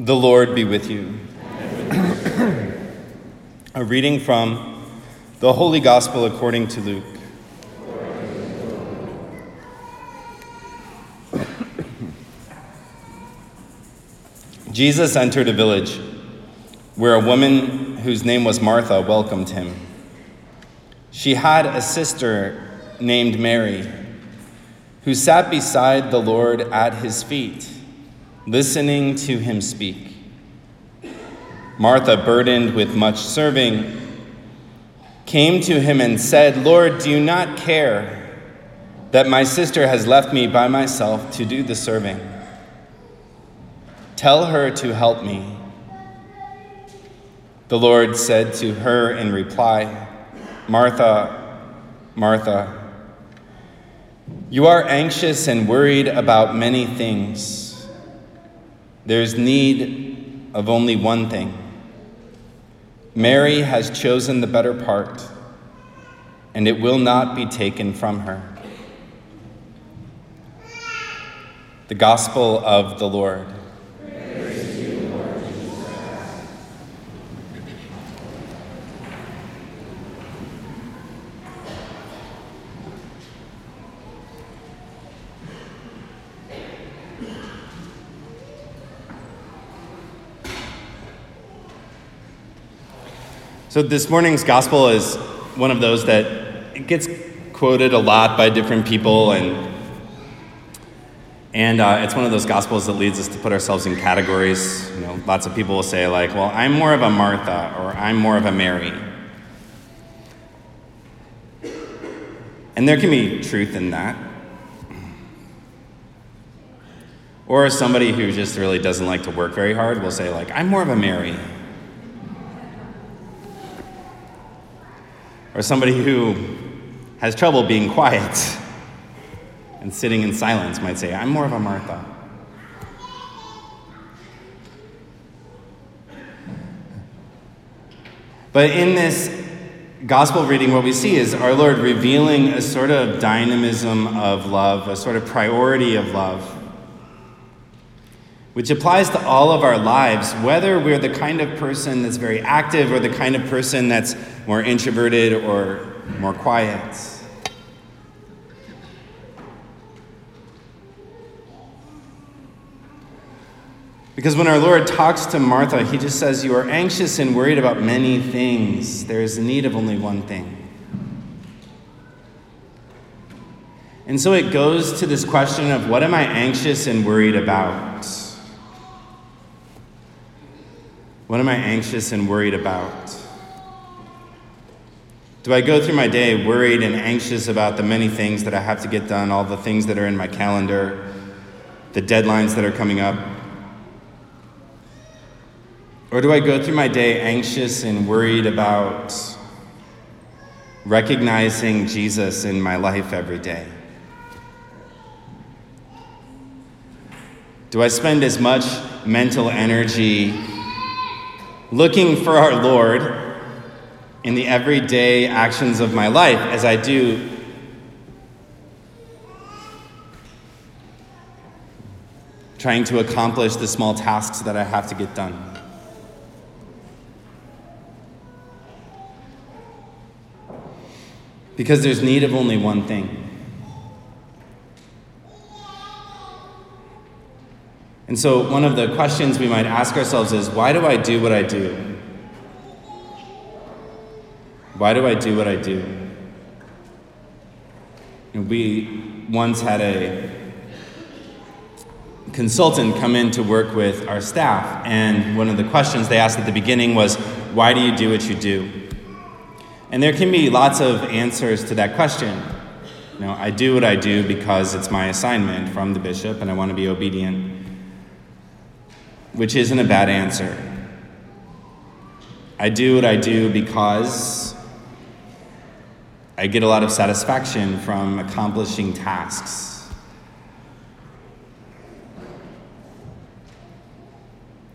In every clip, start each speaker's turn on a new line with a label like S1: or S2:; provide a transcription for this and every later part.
S1: The Lord be with you. A reading from the Holy Gospel according to Luke. Jesus entered a village where a woman whose name was Martha welcomed him. She had a sister named Mary who sat beside the Lord at his feet, listening to him speak. Martha, burdened with much serving, came to him and said, Lord, do you not care that my sister has left me by myself to do the serving? Tell her to help me. The Lord said to her in reply, Martha, Martha, you are anxious and worried about many things. There's need of only one thing. Mary has chosen the better part, and it will not be taken from her. The Gospel of the Lord. So this morning's gospel is one of those that gets quoted a lot by different people, and and uh, it's one of those gospels that leads us to put ourselves in categories. You know, lots of people will say like, "Well, I'm more of a Martha," or "I'm more of a Mary," and there can be truth in that. Or somebody who just really doesn't like to work very hard will say like, "I'm more of a Mary." Or somebody who has trouble being quiet and sitting in silence might say, I'm more of a Martha. But in this gospel reading, what we see is our Lord revealing a sort of dynamism of love, a sort of priority of love which applies to all of our lives, whether we're the kind of person that's very active or the kind of person that's more introverted or more quiet. Because when our Lord talks to Martha, he just says, You are anxious and worried about many things. There is need of only one thing. And so it goes to this question of what am I anxious and worried about? What am I anxious and worried about? Do I go through my day worried and anxious about the many things that I have to get done, all the things that are in my calendar, the deadlines that are coming up? Or do I go through my day anxious and worried about recognizing Jesus in my life every day? Do I spend as much mental energy looking for our Lord in the everyday actions of my life as I do trying to accomplish the small tasks that I have to get done. Because there's need of only one thing. And so, one of the questions we might ask ourselves is why do I do what I do? Why do I do what I do? And we once had a consultant come in to work with our staff, and one of the questions they asked at the beginning was, Why do you do what you do? And there can be lots of answers to that question. You know, I do what I do because it's my assignment from the bishop and I want to be obedient which isn't a bad answer. I do what I do because I get a lot of satisfaction from accomplishing tasks.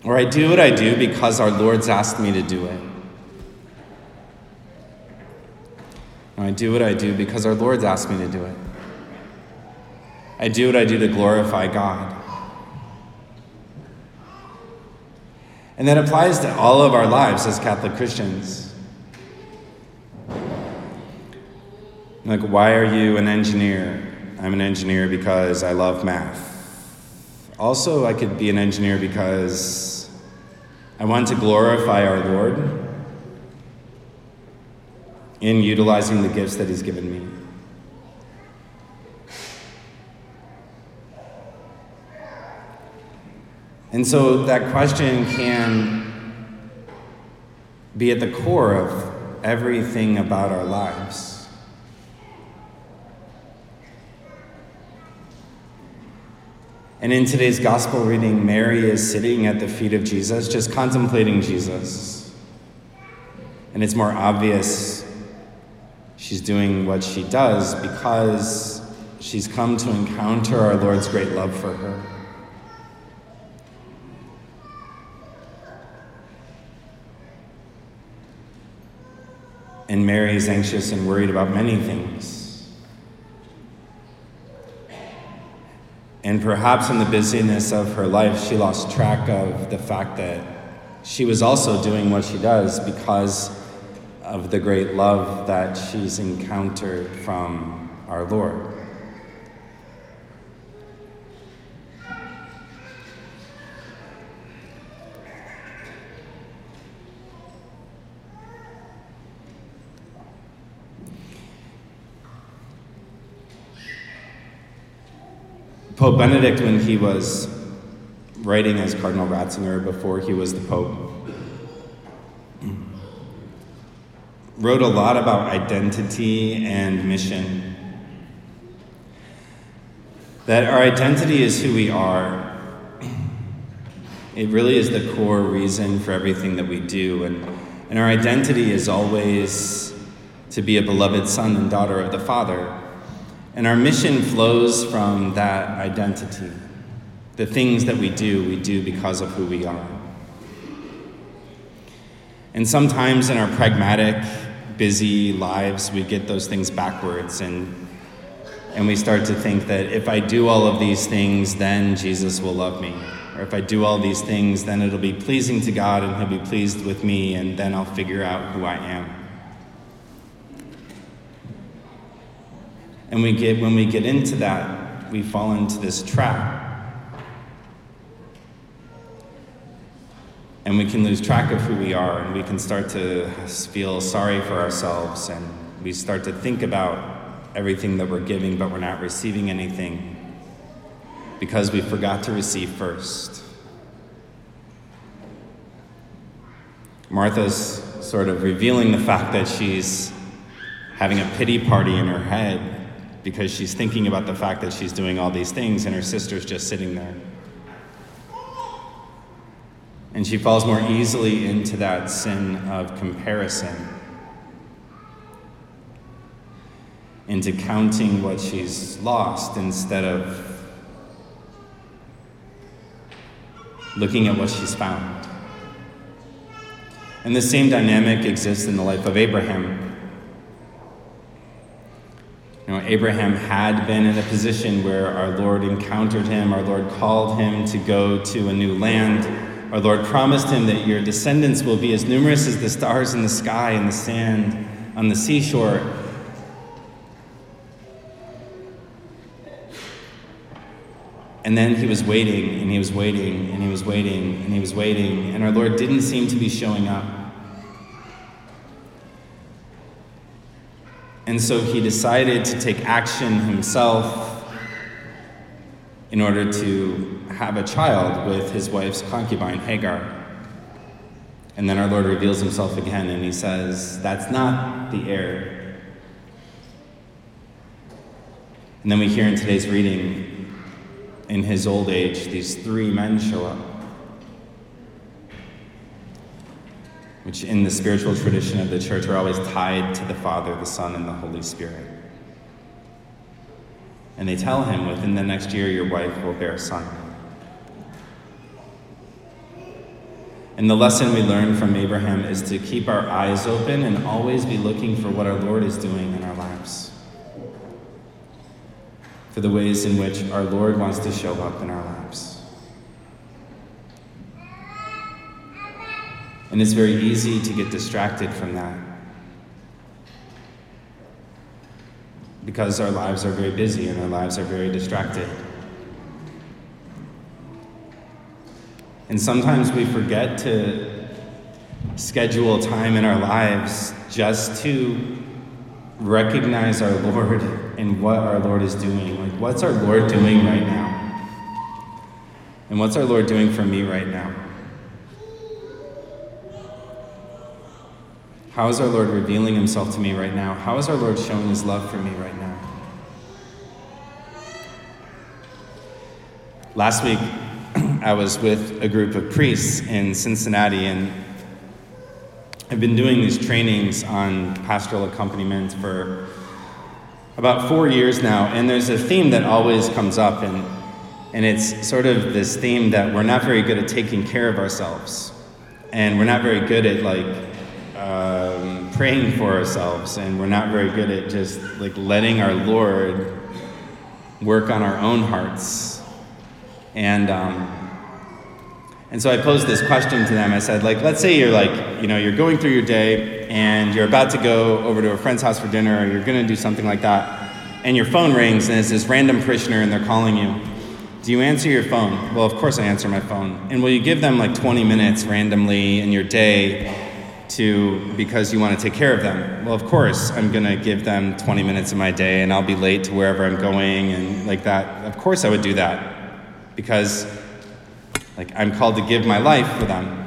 S1: Or I do what I do because our Lord's asked me to do it. I do what I do because our Lord's asked me to do it. I do what I do to glorify God. And that applies to all of our lives as Catholic Christians. Like, why are you an engineer? I'm an engineer because I love math. Also, I could be an engineer because I want to glorify our Lord in utilizing the gifts that He's given me. And so that question can be at the core of everything about our lives. And in today's gospel reading, Mary is sitting at the feet of Jesus, just contemplating Jesus. And it's more obvious she's doing what she does because she's come to encounter our Lord's great love for her. And Mary is anxious and worried about many things. And perhaps in the busyness of her life, she lost track of the fact that she was also doing what she does because of the great love that she's encountered from our Lord. Pope Benedict, when he was writing as Cardinal Ratzinger before he was the Pope, wrote a lot about identity and mission. That our identity is who we are. It really is the core reason for everything that we do. And, and our identity is always to be a beloved son and daughter of the Father. And our mission flows from that identity. The things that we do, we do because of who we are. And sometimes in our pragmatic, busy lives, we get those things backwards and, and we start to think that if I do all of these things, then Jesus will love me. Or if I do all these things, then it'll be pleasing to God and He'll be pleased with me, and then I'll figure out who I am. And we get, when we get into that, we fall into this trap. And we can lose track of who we are, and we can start to feel sorry for ourselves, and we start to think about everything that we're giving, but we're not receiving anything because we forgot to receive first. Martha's sort of revealing the fact that she's having a pity party in her head because she's thinking about the fact that she's doing all these things and her sister's just sitting there. And she falls more easily into that sin of comparison, into counting what she's lost instead of looking at what she's found. And the same dynamic exists in the life of Abraham. Know, Abraham had been in a position where our Lord encountered him, our Lord called him to go to a new land. Our Lord promised him that your descendants will be as numerous as the stars in the sky and the sand on the seashore. And then he was waiting, and he was waiting, and he was waiting, and he was waiting, and our Lord didn't seem to be showing up. And so he decided to take action himself in order to have a child with his wife's concubine, Hagar. And then our Lord reveals himself again and he says, That's not the heir. And then we hear in today's reading, in his old age, these three men show up. Which in the spiritual tradition of the church are always tied to the Father, the Son, and the Holy Spirit. And they tell him, within the next year, your wife will bear a son. And the lesson we learn from Abraham is to keep our eyes open and always be looking for what our Lord is doing in our lives. For the ways in which our Lord wants to show up in our lives. And it's very easy to get distracted from that. Because our lives are very busy and our lives are very distracted. And sometimes we forget to schedule time in our lives just to recognize our Lord and what our Lord is doing. Like, what's our Lord doing right now? And what's our Lord doing for me right now? How is our Lord revealing himself to me right now? How is our Lord showing his love for me right now? Last week, I was with a group of priests in Cincinnati, and I've been doing these trainings on pastoral accompaniment for about four years now, and there's a theme that always comes up, and, and it's sort of this theme that we're not very good at taking care of ourselves, and we're not very good at like um, praying for ourselves, and we're not very good at just like letting our Lord work on our own hearts. And um, and so I posed this question to them. I said, like, let's say you're like, you know, you're going through your day and you're about to go over to a friend's house for dinner, or you're going to do something like that, and your phone rings and it's this random parishioner and they're calling you. Do you answer your phone? Well, of course I answer my phone. And will you give them like 20 minutes randomly in your day to because you want to take care of them. Well, of course, I'm going to give them 20 minutes of my day and I'll be late to wherever I'm going and like that. Of course I would do that because like I'm called to give my life for them.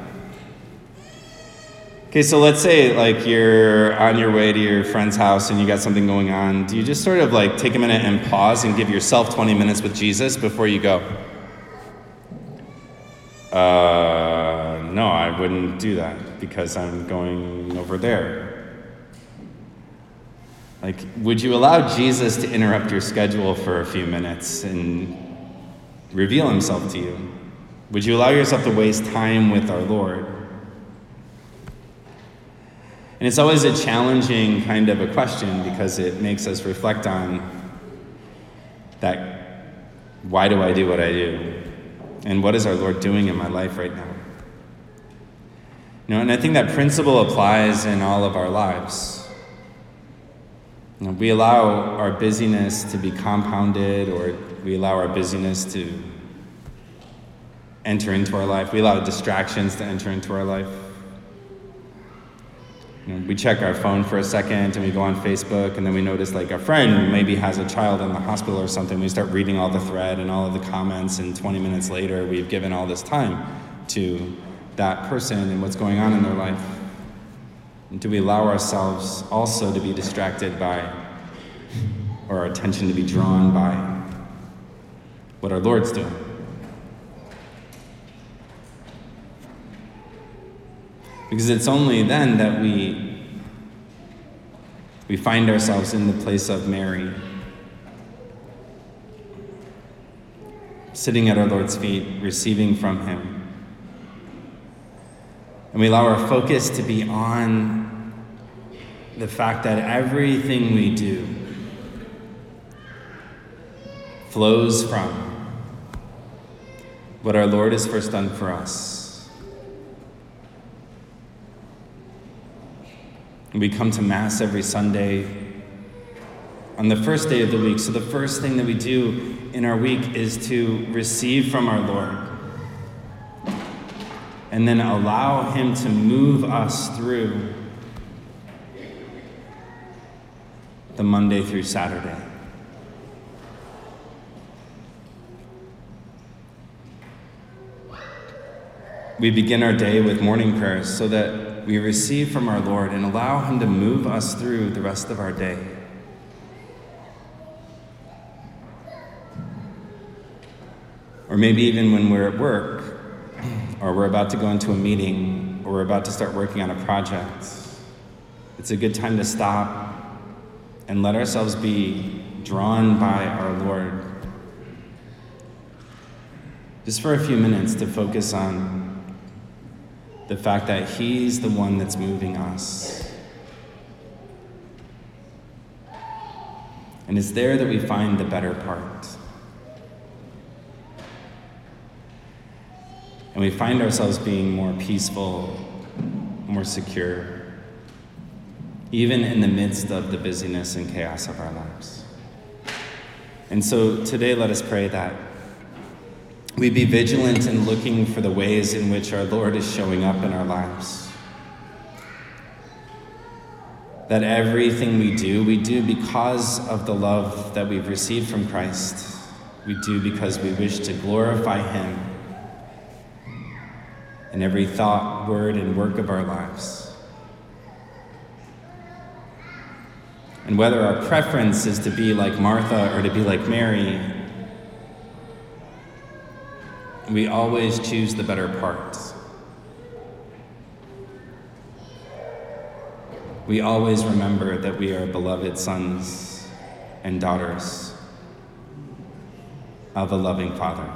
S1: Okay, so let's say like you're on your way to your friend's house and you got something going on. Do you just sort of like take a minute and pause and give yourself 20 minutes with Jesus before you go? Uh, Wouldn't do that because I'm going over there. Like, would you allow Jesus to interrupt your schedule for a few minutes and reveal himself to you? Would you allow yourself to waste time with our Lord? And it's always a challenging kind of a question because it makes us reflect on that why do I do what I do? And what is our Lord doing in my life right now? You know, and I think that principle applies in all of our lives. You know, we allow our busyness to be compounded, or we allow our busyness to enter into our life. We allow distractions to enter into our life. You know, we check our phone for a second and we go on Facebook and then we notice like a friend maybe has a child in the hospital or something. We start reading all the thread and all of the comments, and 20 minutes later, we've given all this time to that person and what's going on in their life. And do we allow ourselves also to be distracted by, or our attention to be drawn by, what our Lord's doing? Because it's only then that we, we find ourselves in the place of Mary, sitting at our Lord's feet, receiving from Him. And we allow our focus to be on the fact that everything we do flows from what our Lord has first done for us. We come to Mass every Sunday on the first day of the week. So, the first thing that we do in our week is to receive from our Lord and then allow Him to move us through the Monday through Saturday. We begin our day with morning prayers so that we receive from our Lord and allow Him to move us through the rest of our day. Or maybe even when we're at work, or we're about to go into a meeting, or we're about to start working on a project, it's a good time to stop and let ourselves be drawn by our Lord. Just for a few minutes to focus on the fact that He's the one that's moving us. And it's there that we find the better part. And we find ourselves being more peaceful more secure, even in the midst of the busyness and chaos of our lives. And so today, let us pray that we be vigilant in looking for the ways in which our Lord is showing up in our lives. That everything we do, we do because of the love that we've received from Christ. We do because we wish to glorify Him in every thought, word, and work of our lives. And whether our preference is to be like Martha or to be like Mary, we always choose the better part. We always remember that we are beloved sons and daughters of a loving Father.